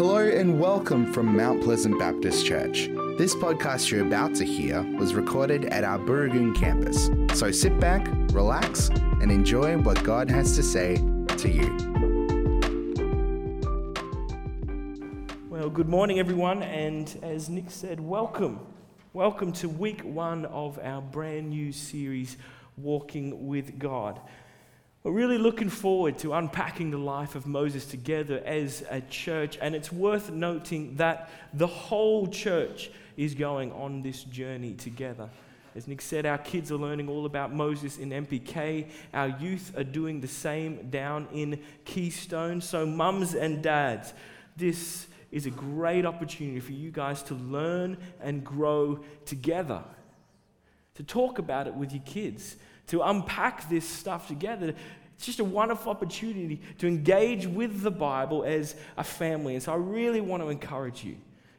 Hello and welcome from Mount Pleasant Baptist Church. This podcast you're about to hear was recorded at our Burragoon campus. So sit back, relax, and enjoy what God has to say to you. Well, good morning, everyone, and as Nick said, welcome. Welcome to week one of our brand new series, Walking with God. We're really looking forward to unpacking the life of Moses together as a church, and it's worth noting that the whole church is going on this journey together. As Nick said, our kids are learning all about Moses in MPK. Our youth are doing the same down in Keystone. So, mums and dads, this is a great opportunity for you guys to learn and grow together, to talk about it with your kids to unpack this stuff together. It's just a wonderful opportunity to engage with the Bible as a family. And so I really want to encourage you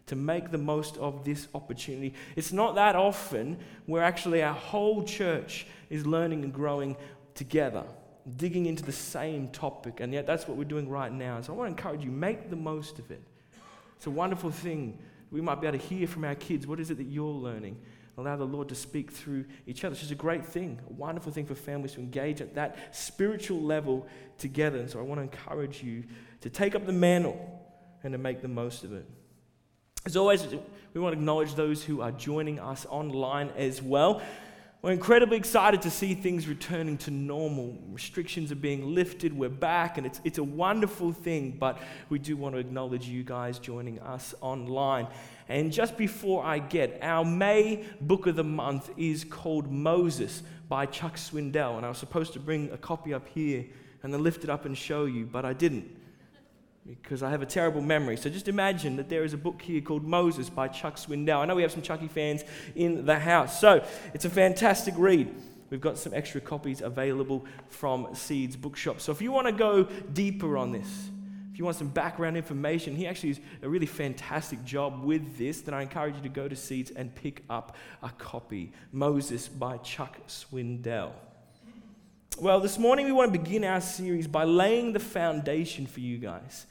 to make the most of this opportunity. It's not that often where actually our whole church is learning and growing together, digging into the same topic. And yet that's what we're doing right now. So I want to encourage you, make the most of it. It's a wonderful thing. We might be able to hear from our kids what is it that you're learning? Allow the Lord to speak through each other. It's just a great thing, a wonderful thing for families to engage at that spiritual level together. And so I want to encourage you to take up the mantle and to make the most of it. As always, we want to acknowledge those who are joining us online as well. We're incredibly excited to see things returning to normal. Restrictions are being lifted, we're back, and it's, it's a wonderful thing, but we do want to acknowledge you guys joining us online. And just before I get, our May book of the month is called Moses by Chuck Swindoll. and I was supposed to bring a copy up here and then lift it up and show you, but I didn't because I have a terrible memory. So just imagine that there is a book here called Moses by Chuck Swindoll. I know we have some Chucky fans in the house. So it's a fantastic read. We've got some extra copies available from Seeds Bookshop. So if you want to go deeper on this, if you want some background information, he actually does a really fantastic job with this. Then I encourage you to go to Seeds and pick up a copy. Moses by Chuck Swindoll. Well, this morning we want to begin our series by laying the foundation for you guys.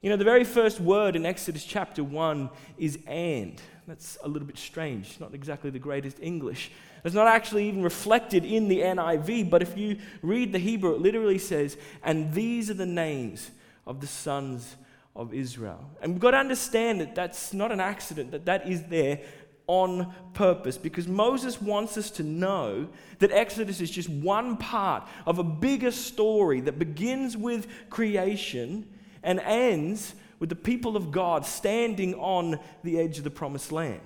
You know, the very first word in Exodus chapter 1 is and. That's a little bit strange, not exactly the greatest English. It's not actually even reflected in the NIV, but if you read the Hebrew, it literally says, and these are the names of the sons of Israel. And we've got to understand that that's not an accident, that that is there on purpose because Moses wants us to know that Exodus is just one part of a bigger story that begins with creation and ends with the people of God standing on the edge of the promised land.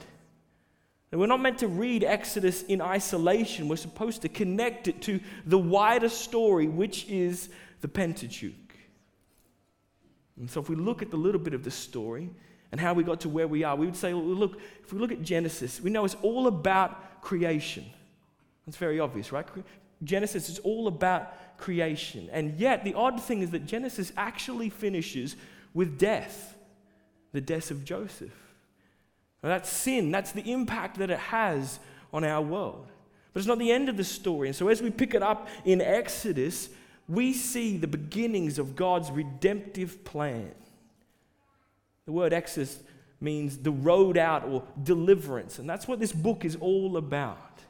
And we're not meant to read Exodus in isolation. We're supposed to connect it to the wider story, which is the Pentateuch. And so, if we look at the little bit of the story and how we got to where we are, we would say, look, if we look at Genesis, we know it's all about creation. That's very obvious, right? Genesis is all about creation. And yet, the odd thing is that Genesis actually finishes with death the death of Joseph. Now, that's sin, that's the impact that it has on our world. But it's not the end of the story. And so, as we pick it up in Exodus, we see the beginnings of God's redemptive plan. The word Exodus means the road out or deliverance. And that's what this book is all about.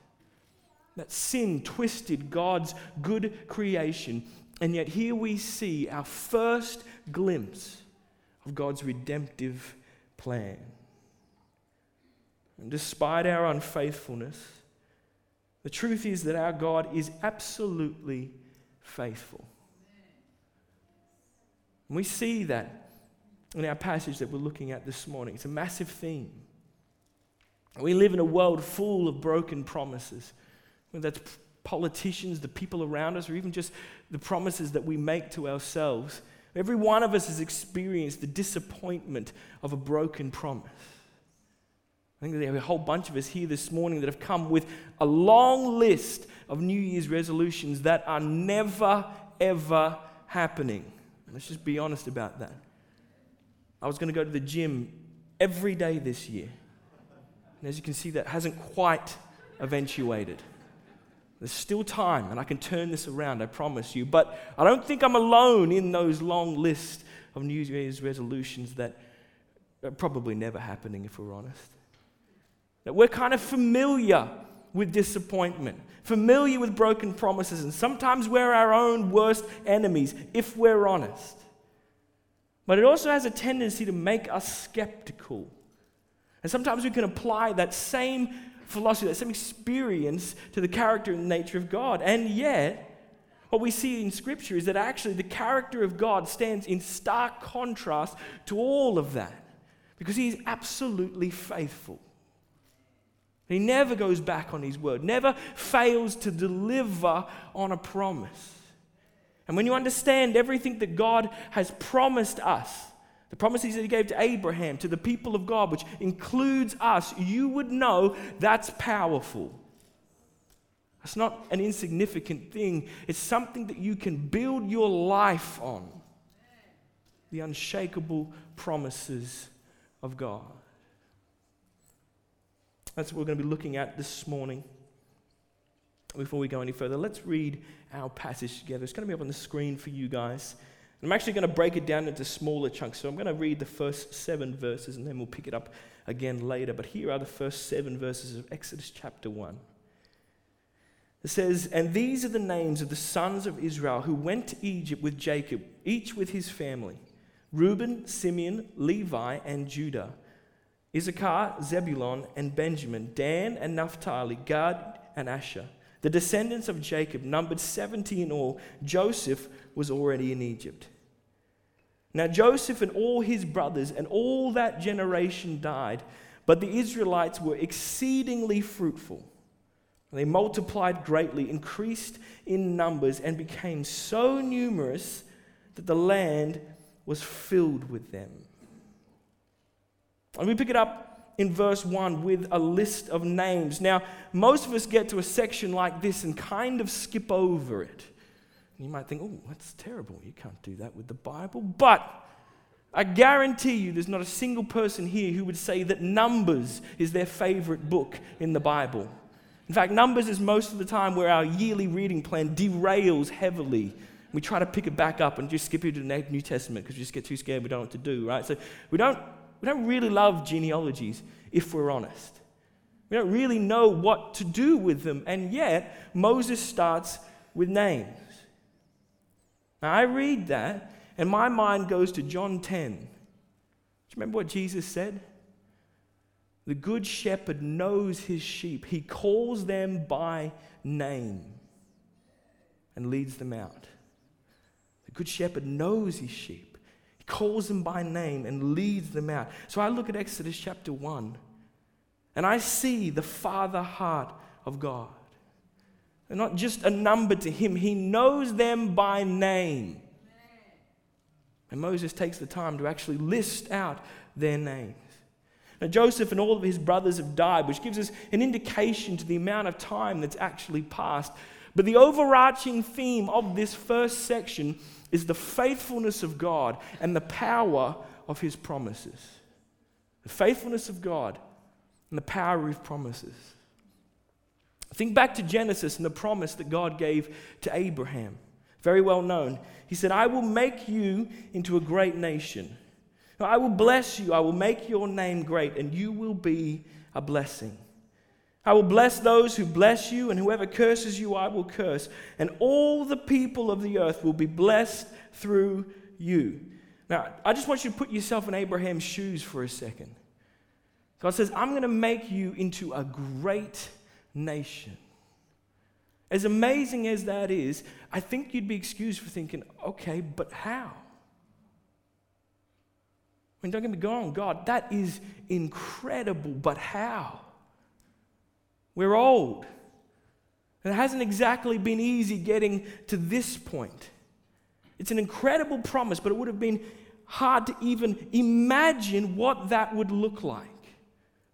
That sin twisted God's good creation. And yet, here we see our first glimpse of God's redemptive plan. And despite our unfaithfulness, the truth is that our God is absolutely faithful. And we see that in our passage that we're looking at this morning. It's a massive theme. We live in a world full of broken promises whether that's politicians, the people around us, or even just the promises that we make to ourselves. Every one of us has experienced the disappointment of a broken promise. I think there are a whole bunch of us here this morning that have come with a long list of New Year's resolutions that are never, ever happening. Let's just be honest about that. I was going to go to the gym every day this year. And as you can see, that hasn't quite eventuated. There's still time, and I can turn this around, I promise you. But I don't think I'm alone in those long lists of New Year's resolutions that are probably never happening if we're honest. That we're kind of familiar with disappointment, familiar with broken promises, and sometimes we're our own worst enemies if we're honest. But it also has a tendency to make us skeptical. And sometimes we can apply that same philosophy, that same experience to the character and nature of God. And yet, what we see in Scripture is that actually the character of God stands in stark contrast to all of that because He is absolutely faithful. He never goes back on His word, never fails to deliver on a promise. And when you understand everything that God has promised us, the promises that He gave to Abraham, to the people of God, which includes us, you would know that's powerful. It's not an insignificant thing, it's something that you can build your life on. The unshakable promises of God. That's what we're going to be looking at this morning. Before we go any further, let's read our passage together. It's going to be up on the screen for you guys. I'm actually going to break it down into smaller chunks. So I'm going to read the first seven verses and then we'll pick it up again later. But here are the first seven verses of Exodus chapter 1. It says, And these are the names of the sons of Israel who went to Egypt with Jacob, each with his family Reuben, Simeon, Levi, and Judah, Issachar, Zebulon, and Benjamin, Dan and Naphtali, Gad and Asher. The descendants of Jacob numbered 70 in all. Joseph was already in Egypt. Now, Joseph and all his brothers and all that generation died, but the Israelites were exceedingly fruitful they multiplied greatly, increased in numbers, and became so numerous that the land was filled with them. And we pick it up in verse 1 with a list of names. Now, most of us get to a section like this and kind of skip over it. You might think, oh, that's terrible. You can't do that with the Bible. But I guarantee you there's not a single person here who would say that Numbers is their favorite book in the Bible. In fact, Numbers is most of the time where our yearly reading plan derails heavily. We try to pick it back up and just skip it to the New Testament because we just get too scared we don't know what to do, right? So we don't, we don't really love genealogies if we're honest. We don't really know what to do with them, and yet Moses starts with names. Now I read that, and my mind goes to John 10. Do you remember what Jesus said? The good shepherd knows his sheep. He calls them by name and leads them out. The good shepherd knows his sheep. Calls them by name and leads them out. So I look at Exodus chapter 1 and I see the father heart of God. They're not just a number to him, he knows them by name. And Moses takes the time to actually list out their names. Now, Joseph and all of his brothers have died, which gives us an indication to the amount of time that's actually passed. But the overarching theme of this first section is the faithfulness of God and the power of his promises. The faithfulness of God and the power of his promises. Think back to Genesis and the promise that God gave to Abraham. Very well known. He said, I will make you into a great nation. I will bless you. I will make your name great, and you will be a blessing. I will bless those who bless you, and whoever curses you, I will curse. And all the people of the earth will be blessed through you. Now, I just want you to put yourself in Abraham's shoes for a second. God says, I'm going to make you into a great nation. As amazing as that is, I think you'd be excused for thinking, okay, but how? I mean, don't get me wrong, God, that is incredible, but how? We're old. It hasn't exactly been easy getting to this point. It's an incredible promise, but it would have been hard to even imagine what that would look like.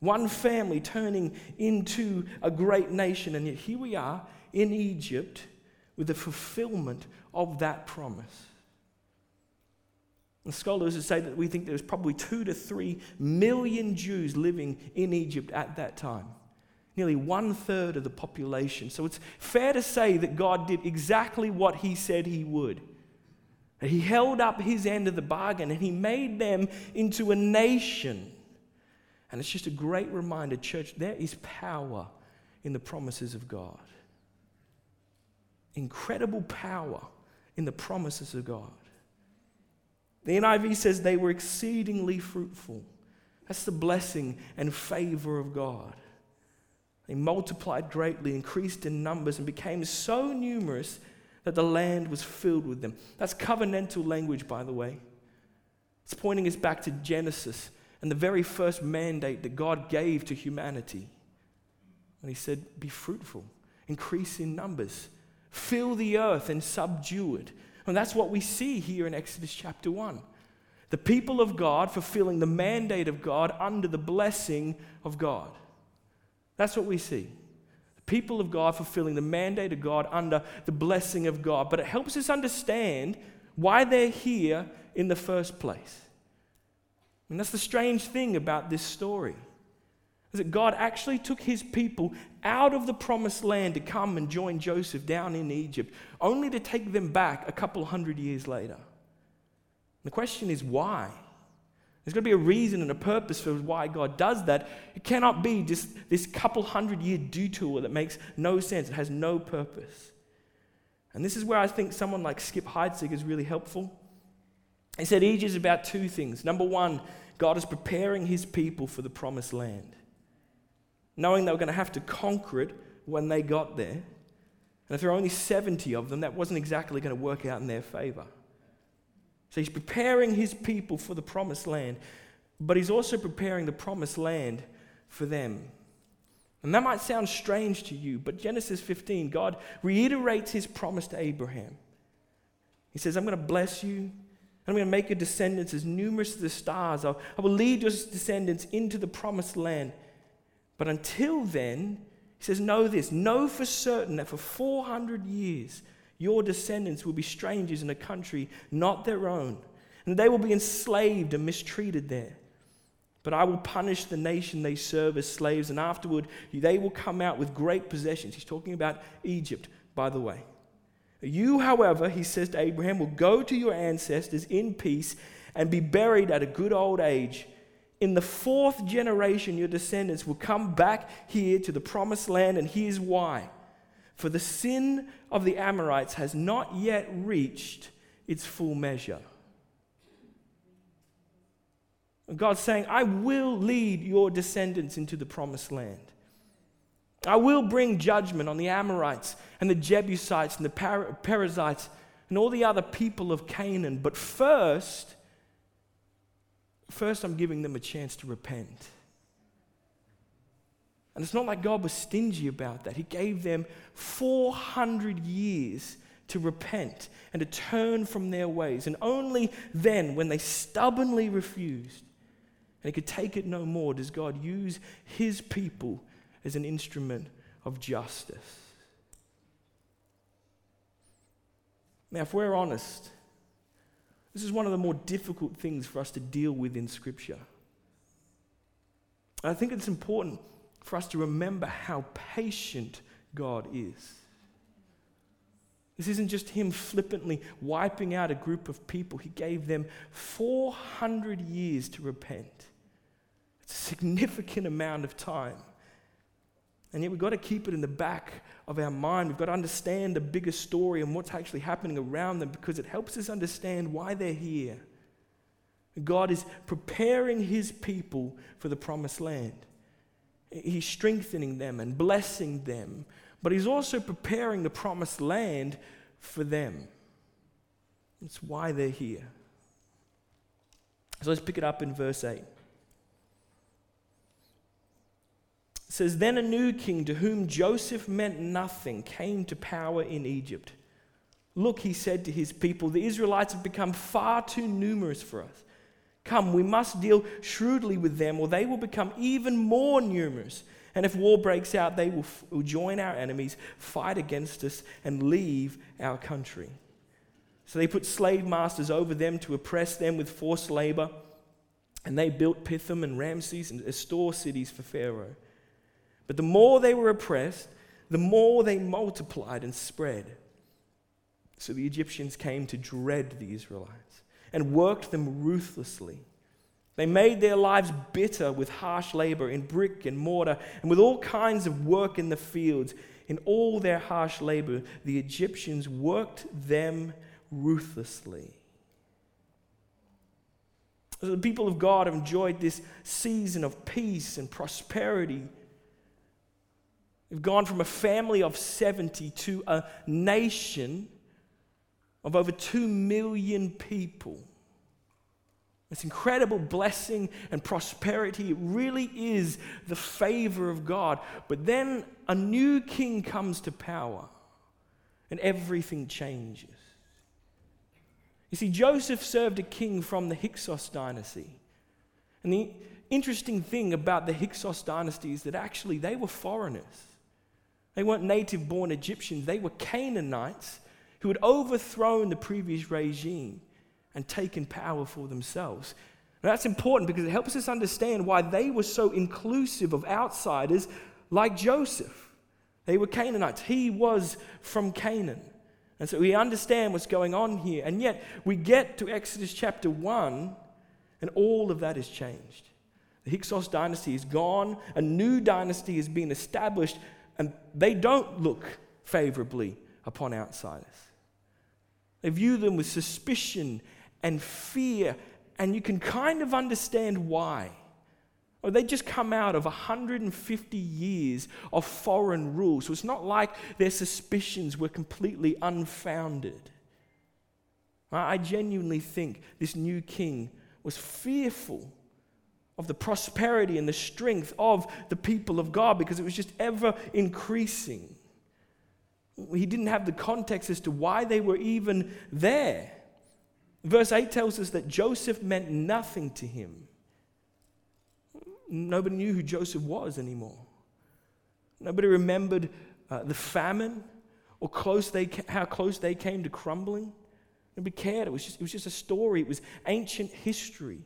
One family turning into a great nation, and yet here we are in Egypt with the fulfillment of that promise. And scholars say that we think there was probably two to three million Jews living in Egypt at that time. Nearly one third of the population. So it's fair to say that God did exactly what he said he would. He held up his end of the bargain and he made them into a nation. And it's just a great reminder, church, there is power in the promises of God. Incredible power in the promises of God. The NIV says they were exceedingly fruitful. That's the blessing and favor of God. They multiplied greatly, increased in numbers, and became so numerous that the land was filled with them. That's covenantal language, by the way. It's pointing us back to Genesis and the very first mandate that God gave to humanity. And He said, Be fruitful, increase in numbers, fill the earth and subdue it. And that's what we see here in Exodus chapter 1. The people of God fulfilling the mandate of God under the blessing of God. That's what we see The people of God fulfilling the mandate of God under the blessing of God. But it helps us understand why they're here in the first place. And that's the strange thing about this story. Is that God actually took his people out of the promised land to come and join Joseph down in Egypt, only to take them back a couple hundred years later. The question is why? There's got to be a reason and a purpose for why God does that. It cannot be just this couple hundred year detour that makes no sense. It has no purpose. And this is where I think someone like Skip Heitzig is really helpful. He said Egypt is about two things. Number one, God is preparing his people for the promised land, knowing they were going to have to conquer it when they got there. And if there were only 70 of them, that wasn't exactly going to work out in their favor. So he's preparing his people for the promised land, but he's also preparing the promised land for them. And that might sound strange to you, but Genesis 15, God reiterates his promise to Abraham. He says, I'm going to bless you. I'm going to make your descendants as numerous as the stars. I'll, I will lead your descendants into the promised land. But until then, he says, Know this, know for certain that for 400 years, your descendants will be strangers in a country not their own, and they will be enslaved and mistreated there. But I will punish the nation they serve as slaves, and afterward they will come out with great possessions. He's talking about Egypt, by the way. You, however, he says to Abraham, will go to your ancestors in peace and be buried at a good old age. In the fourth generation, your descendants will come back here to the promised land, and here's why. For the sin of the Amorites has not yet reached its full measure. God's saying, I will lead your descendants into the promised land. I will bring judgment on the Amorites and the Jebusites and the Perizzites and all the other people of Canaan. But first, first I'm giving them a chance to repent. And it's not like God was stingy about that. He gave them 400 years to repent and to turn from their ways. And only then, when they stubbornly refused and he could take it no more, does God use his people as an instrument of justice. Now, if we're honest, this is one of the more difficult things for us to deal with in Scripture. I think it's important for us to remember how patient God is. This isn't just Him flippantly wiping out a group of people, He gave them 400 years to repent. It's a significant amount of time. And yet we've got to keep it in the back of our mind. We've got to understand the bigger story and what's actually happening around them because it helps us understand why they're here. God is preparing his people for the promised land. He's strengthening them and blessing them, but He's also preparing the promised land for them. That's why they're here. So let's pick it up in verse 8. It says, Then a new king to whom Joseph meant nothing came to power in Egypt. Look, he said to his people, the Israelites have become far too numerous for us. Come, we must deal shrewdly with them, or they will become even more numerous. And if war breaks out, they will, f- will join our enemies, fight against us, and leave our country. So they put slave masters over them to oppress them with forced labor. And they built Pithom and Ramses and store cities for Pharaoh. But the more they were oppressed, the more they multiplied and spread. So the Egyptians came to dread the Israelites and worked them ruthlessly. They made their lives bitter with harsh labor in brick and mortar and with all kinds of work in the fields. In all their harsh labor, the Egyptians worked them ruthlessly. So the people of God have enjoyed this season of peace and prosperity. They've gone from a family of 70 to a nation of over 2 million people. This incredible blessing and prosperity. It really is the favor of God. But then a new king comes to power and everything changes. You see, Joseph served a king from the Hyksos dynasty. And the interesting thing about the Hyksos dynasty is that actually they were foreigners. They weren't native born Egyptians, they were Canaanites who had overthrown the previous regime and taken power for themselves. Now, that's important because it helps us understand why they were so inclusive of outsiders like Joseph. They were Canaanites, he was from Canaan. And so we understand what's going on here. And yet we get to Exodus chapter 1, and all of that has changed. The Hyksos dynasty is gone, a new dynasty is being established, and they don't look favorably upon outsiders. They view them with suspicion and fear, and you can kind of understand why. Or they just come out of 150 years of foreign rule. So it's not like their suspicions were completely unfounded. I genuinely think this new king was fearful of the prosperity and the strength of the people of God because it was just ever increasing. He didn't have the context as to why they were even there. Verse 8 tells us that Joseph meant nothing to him. Nobody knew who Joseph was anymore. Nobody remembered uh, the famine or close they, how close they came to crumbling. Nobody cared. It was, just, it was just a story, it was ancient history.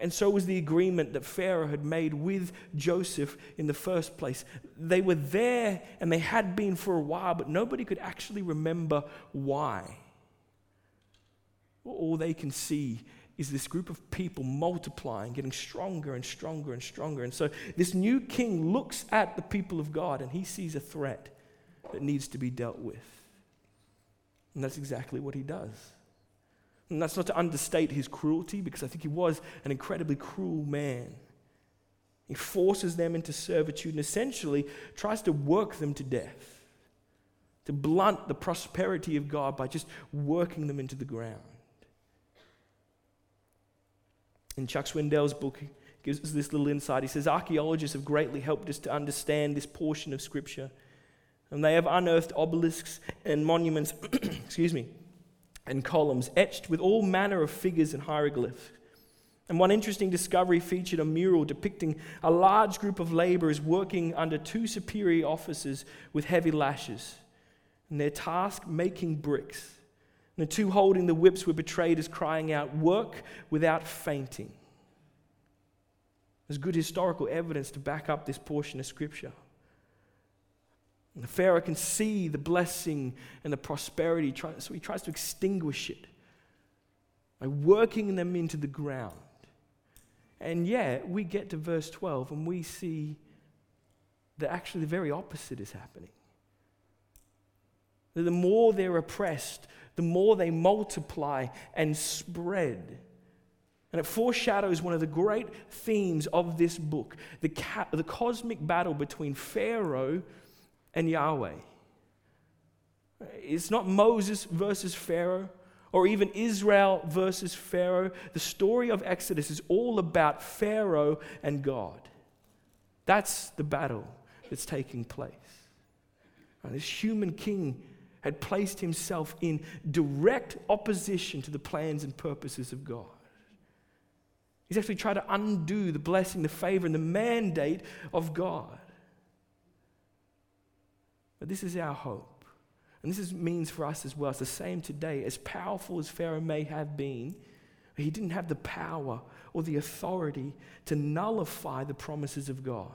And so was the agreement that Pharaoh had made with Joseph in the first place. They were there and they had been for a while, but nobody could actually remember why all they can see is this group of people multiplying, getting stronger and stronger and stronger. And so this new king looks at the people of God and he sees a threat that needs to be dealt with. And that's exactly what he does. And that's not to understate his cruelty, because I think he was an incredibly cruel man. He forces them into servitude and essentially tries to work them to death, to blunt the prosperity of God by just working them into the ground. In Chuck Swindoll's book, he gives us this little insight. He says archaeologists have greatly helped us to understand this portion of Scripture. And they have unearthed obelisks and monuments, excuse me, and columns etched with all manner of figures and hieroglyphs. And one interesting discovery featured a mural depicting a large group of laborers working under two superior officers with heavy lashes, and their task making bricks. And the two holding the whips were betrayed as crying out, Work without fainting. There's good historical evidence to back up this portion of Scripture. And Pharaoh can see the blessing and the prosperity, so he tries to extinguish it by working them into the ground. And yet, we get to verse 12 and we see that actually the very opposite is happening. That the more they're oppressed, the more they multiply and spread. And it foreshadows one of the great themes of this book the, ca- the cosmic battle between Pharaoh and Yahweh. It's not Moses versus Pharaoh or even Israel versus Pharaoh. The story of Exodus is all about Pharaoh and God. That's the battle that's taking place. And this human king had placed himself in direct opposition to the plans and purposes of God. He's actually tried to undo the blessing, the favor, and the mandate of God. But this is our hope. And this is, means for us as well. It's the same today. As powerful as Pharaoh may have been, he didn't have the power or the authority to nullify the promises of God.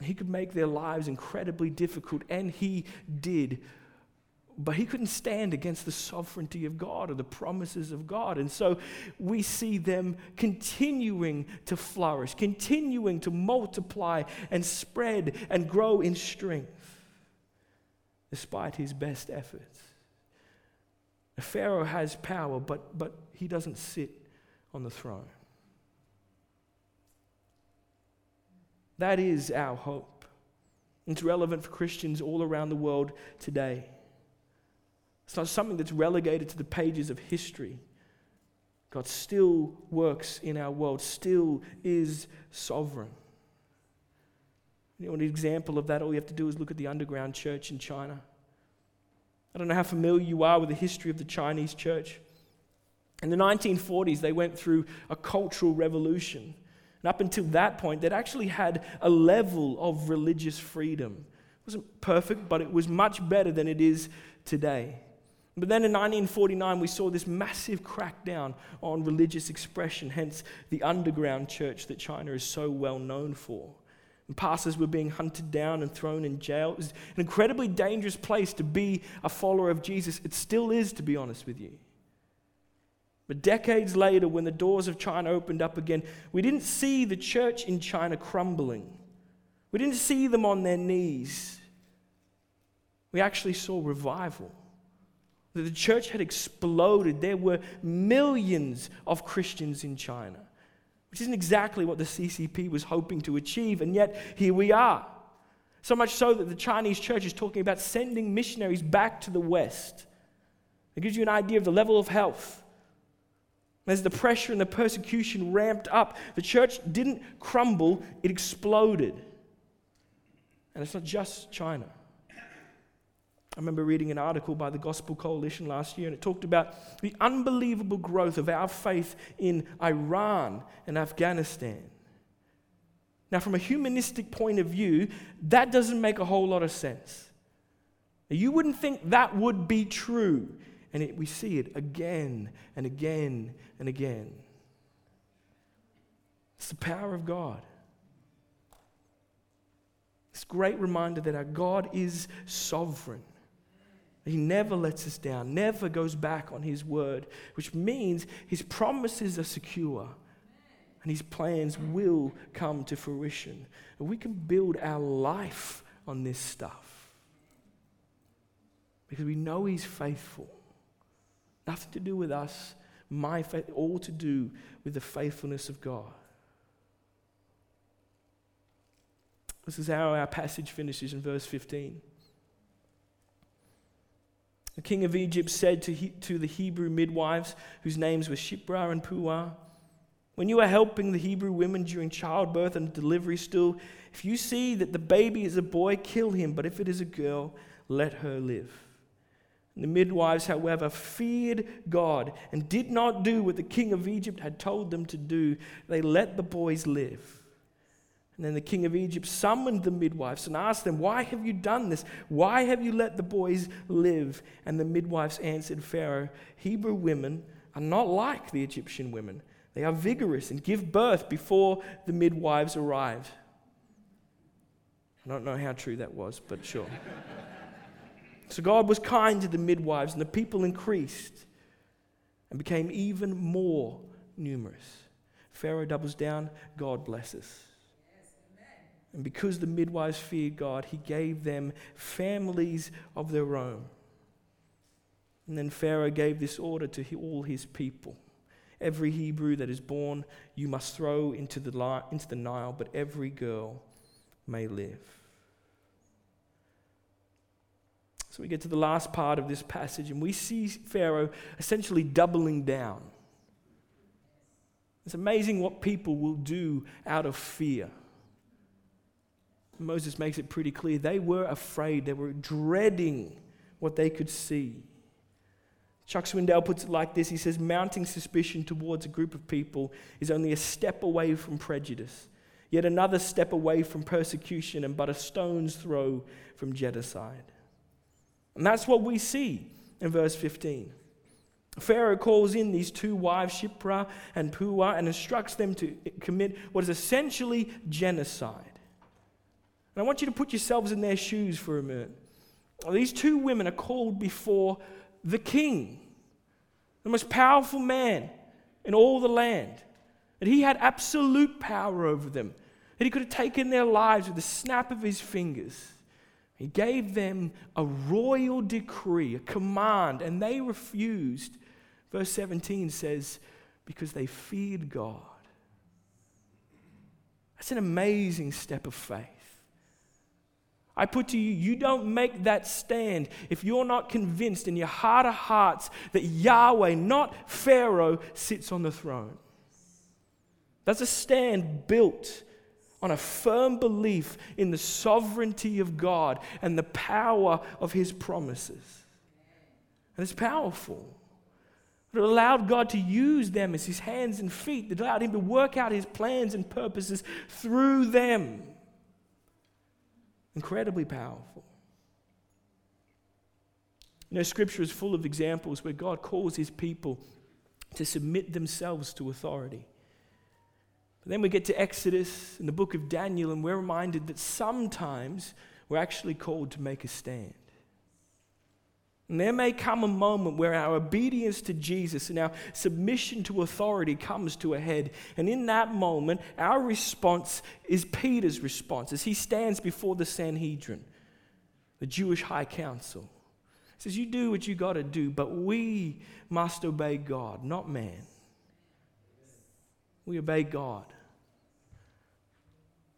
He could make their lives incredibly difficult, and he did. But he couldn't stand against the sovereignty of God or the promises of God. And so we see them continuing to flourish, continuing to multiply and spread and grow in strength despite his best efforts. Pharaoh has power, but, but he doesn't sit on the throne. That is our hope. It's relevant for Christians all around the world today. It's not something that's relegated to the pages of history. God still works in our world, still is sovereign. You know, an example of that, all you have to do is look at the underground church in China. I don't know how familiar you are with the history of the Chinese church. In the 1940s, they went through a cultural revolution. And up until that point, they'd actually had a level of religious freedom. It wasn't perfect, but it was much better than it is today. But then in 1949, we saw this massive crackdown on religious expression, hence the underground church that China is so well known for. And pastors were being hunted down and thrown in jail. It was an incredibly dangerous place to be a follower of Jesus. It still is, to be honest with you. But decades later, when the doors of China opened up again, we didn't see the church in China crumbling. We didn't see them on their knees. We actually saw revival. That the church had exploded. There were millions of Christians in China, which isn't exactly what the CCP was hoping to achieve, and yet here we are. So much so that the Chinese church is talking about sending missionaries back to the West. It gives you an idea of the level of health. As the pressure and the persecution ramped up, the church didn't crumble, it exploded. And it's not just China. I remember reading an article by the Gospel Coalition last year, and it talked about the unbelievable growth of our faith in Iran and Afghanistan. Now, from a humanistic point of view, that doesn't make a whole lot of sense. You wouldn't think that would be true, and it, we see it again and again and again. It's the power of God. It's a great reminder that our God is sovereign. He never lets us down, never goes back on his word, which means his promises are secure and his plans will come to fruition. And we can build our life on this stuff because we know he's faithful. Nothing to do with us, my faith, all to do with the faithfulness of God. This is how our passage finishes in verse 15. The king of Egypt said to, he, to the Hebrew midwives, whose names were Shiphrah and Puah, When you are helping the Hebrew women during childbirth and delivery still, if you see that the baby is a boy, kill him, but if it is a girl, let her live. And the midwives, however, feared God and did not do what the king of Egypt had told them to do. They let the boys live. And then the king of Egypt summoned the midwives and asked them, Why have you done this? Why have you let the boys live? And the midwives answered Pharaoh, Hebrew women are not like the Egyptian women. They are vigorous and give birth before the midwives arrive. I don't know how true that was, but sure. so God was kind to the midwives, and the people increased and became even more numerous. Pharaoh doubles down, God blesses. And because the midwives feared God, he gave them families of their own. And then Pharaoh gave this order to all his people Every Hebrew that is born, you must throw into the, into the Nile, but every girl may live. So we get to the last part of this passage, and we see Pharaoh essentially doubling down. It's amazing what people will do out of fear. Moses makes it pretty clear they were afraid, they were dreading what they could see. Chuck Swindoll puts it like this He says, Mounting suspicion towards a group of people is only a step away from prejudice, yet another step away from persecution, and but a stone's throw from genocide. And that's what we see in verse 15. Pharaoh calls in these two wives, Shiphrah and Puah, and instructs them to commit what is essentially genocide. And I want you to put yourselves in their shoes for a minute. These two women are called before the king, the most powerful man in all the land. That he had absolute power over them, that he could have taken their lives with the snap of his fingers. He gave them a royal decree, a command, and they refused. Verse 17 says, because they feared God. That's an amazing step of faith. I put to you, you don't make that stand if you're not convinced in your heart of hearts that Yahweh, not Pharaoh, sits on the throne. That's a stand built on a firm belief in the sovereignty of God and the power of His promises. And it's powerful. It allowed God to use them as His hands and feet, that allowed Him to work out His plans and purposes through them. Incredibly powerful. You know, Scripture is full of examples where God calls His people to submit themselves to authority. But then we get to Exodus and the book of Daniel, and we're reminded that sometimes we're actually called to make a stand. And there may come a moment where our obedience to Jesus and our submission to authority comes to a head. And in that moment, our response is Peter's response as he stands before the Sanhedrin, the Jewish high council. He says, You do what you got to do, but we must obey God, not man. We obey God.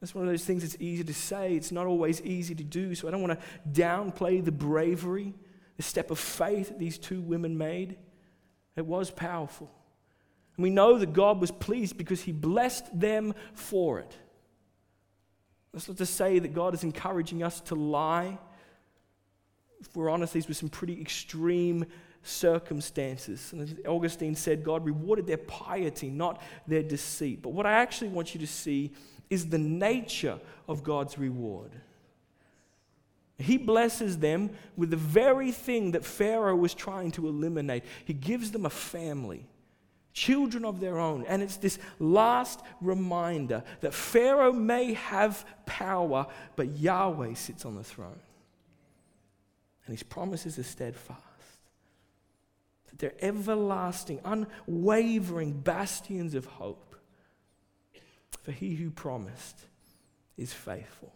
That's one of those things that's easy to say. It's not always easy to do. So I don't want to downplay the bravery, the step of faith that these two women made. It was powerful. And we know that God was pleased because he blessed them for it. That's not to say that God is encouraging us to lie. If we're honest, these were some pretty extreme circumstances. And Augustine said, God rewarded their piety, not their deceit. But what I actually want you to see is the nature of God's reward. He blesses them with the very thing that Pharaoh was trying to eliminate. He gives them a family, children of their own. And it's this last reminder that Pharaoh may have power, but Yahweh sits on the throne. And his promises are steadfast that they're everlasting, unwavering bastions of hope. For he who promised is faithful.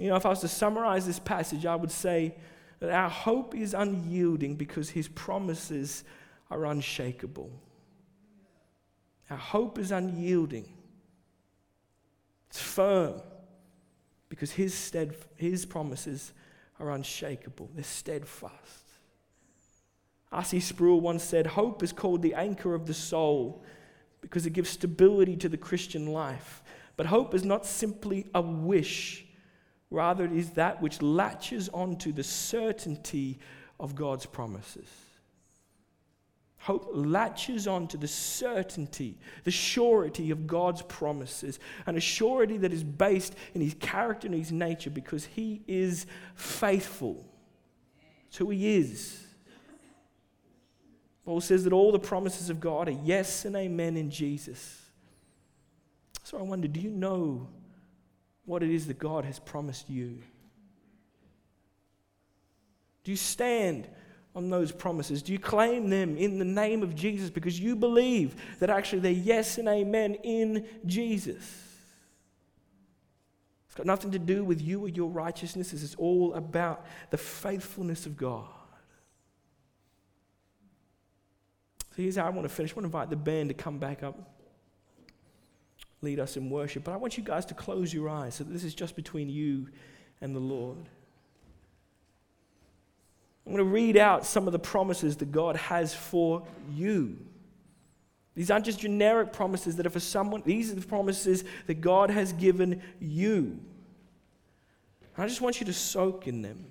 You know, if I was to summarize this passage, I would say that our hope is unyielding because his promises are unshakable. Our hope is unyielding, it's firm because his, stead, his promises are unshakable, they're steadfast. R.C. Sproul once said, Hope is called the anchor of the soul because it gives stability to the Christian life. But hope is not simply a wish, rather, it is that which latches onto the certainty of God's promises. Hope latches on to the certainty, the surety of God's promises, and a surety that is based in his character and his nature because he is faithful. It's who he is. Paul says that all the promises of God are yes and amen in Jesus. So I wonder do you know what it is that God has promised you? Do you stand on those promises? Do you claim them in the name of Jesus because you believe that actually they're yes and amen in Jesus? It's got nothing to do with you or your righteousness. It's all about the faithfulness of God. So here's how I want to finish. I want to invite the band to come back up, lead us in worship. But I want you guys to close your eyes so that this is just between you and the Lord. I'm going to read out some of the promises that God has for you. These aren't just generic promises that are for someone, these are the promises that God has given you. And I just want you to soak in them.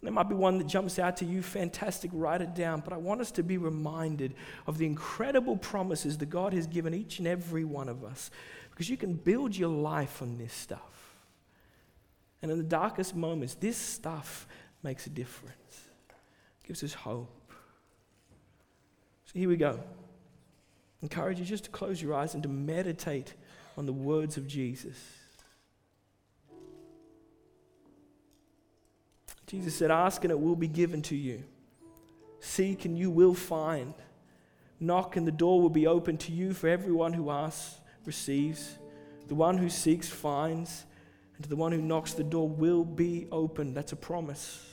There might be one that jumps out to you, fantastic, write it down. But I want us to be reminded of the incredible promises that God has given each and every one of us. Because you can build your life on this stuff. And in the darkest moments, this stuff makes a difference, gives us hope. So here we go. Encourage you just to close your eyes and to meditate on the words of Jesus. Jesus said, Ask and it will be given to you. Seek and you will find. Knock and the door will be open to you, for everyone who asks receives. The one who seeks finds. And to the one who knocks, the door will be opened. That's a promise.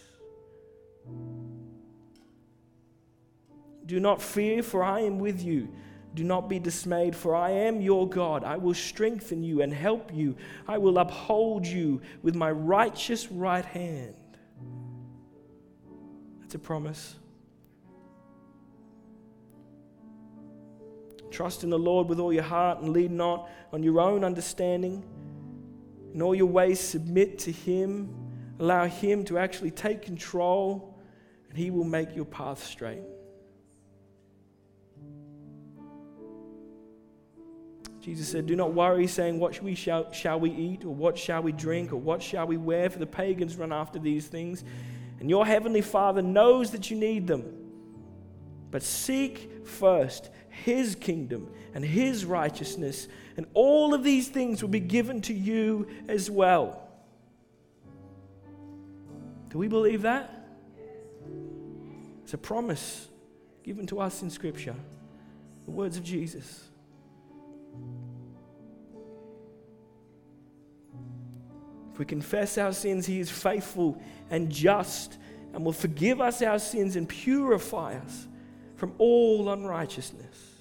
Do not fear, for I am with you. Do not be dismayed, for I am your God. I will strengthen you and help you. I will uphold you with my righteous right hand. A promise. Trust in the Lord with all your heart and lead not on your own understanding. In all your ways, submit to Him. Allow Him to actually take control, and He will make your path straight. Jesus said, Do not worry, saying, What we shall, shall we eat, or what shall we drink, or what shall we wear? For the pagans run after these things, and your heavenly Father knows that you need them. But seek first his kingdom and his righteousness, and all of these things will be given to you as well. Do we believe that? It's a promise given to us in Scripture, the words of Jesus. If we confess our sins, He is faithful and just and will forgive us our sins and purify us from all unrighteousness.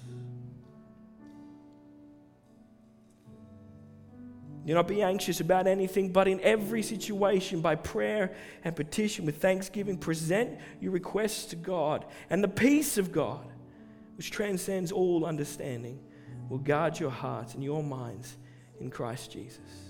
Do not be anxious about anything, but in every situation, by prayer and petition with thanksgiving, present your requests to God. And the peace of God, which transcends all understanding, will guard your hearts and your minds in Christ Jesus.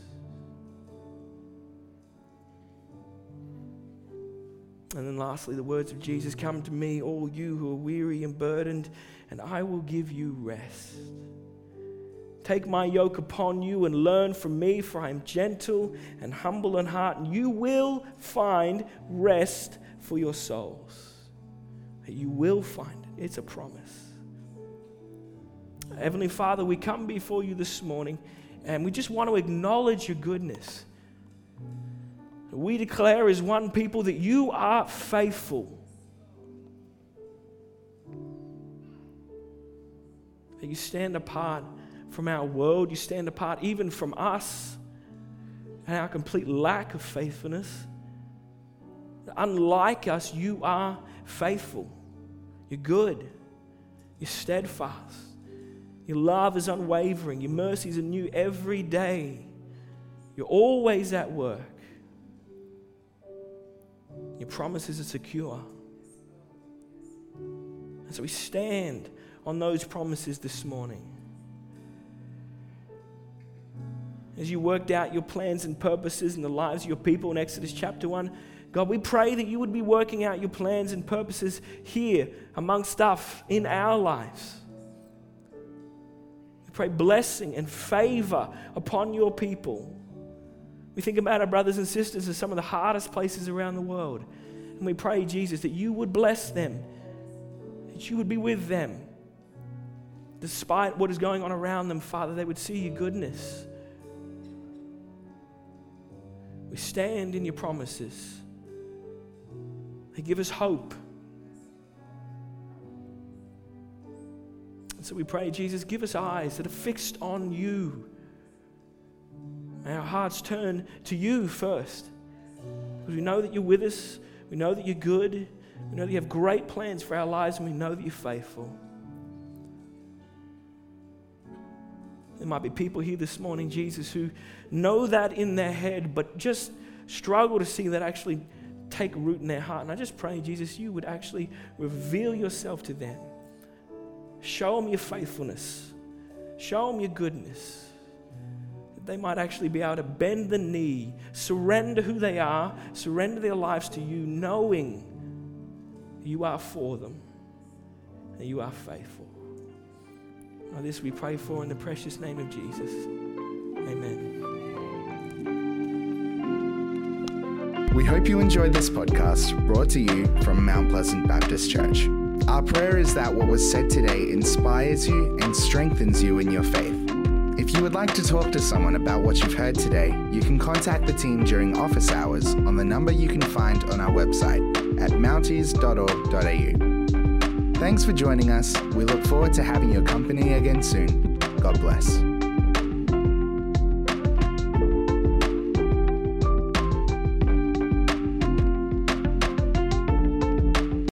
And then lastly, the words of Jesus Come to me, all you who are weary and burdened, and I will give you rest. Take my yoke upon you and learn from me, for I am gentle and humble in heart, and you will find rest for your souls. You will find it. It's a promise. Heavenly Father, we come before you this morning and we just want to acknowledge your goodness we declare as one people that you are faithful. That you stand apart from our world, you stand apart even from us and our complete lack of faithfulness. Unlike us, you are faithful. You're good. You're steadfast. Your love is unwavering. Your mercies are new every day. You're always at work. Your promises are secure. And so we stand on those promises this morning. As you worked out your plans and purposes in the lives of your people in Exodus chapter 1, God, we pray that you would be working out your plans and purposes here amongst stuff in our lives. We pray blessing and favor upon your people. We think about our brothers and sisters as some of the hardest places around the world. And we pray, Jesus, that you would bless them, that you would be with them. Despite what is going on around them, Father, they would see your goodness. We stand in your promises. They give us hope. And so we pray, Jesus, give us eyes that are fixed on you May our hearts turn to you first. Because we know that you're with us. We know that you're good. We know that you have great plans for our lives, and we know that you're faithful. There might be people here this morning, Jesus, who know that in their head, but just struggle to see that actually take root in their heart. And I just pray, Jesus, you would actually reveal yourself to them. Show them your faithfulness, show them your goodness they might actually be able to bend the knee, surrender who they are, surrender their lives to you, knowing you are for them and you are faithful. Now, this we pray for in the precious name of Jesus. Amen. We hope you enjoyed this podcast brought to you from Mount Pleasant Baptist Church. Our prayer is that what was said today inspires you and strengthens you in your faith. If you would like to talk to someone about what you've heard today, you can contact the team during office hours on the number you can find on our website at mounties.org.au. Thanks for joining us. We look forward to having your company again soon. God bless.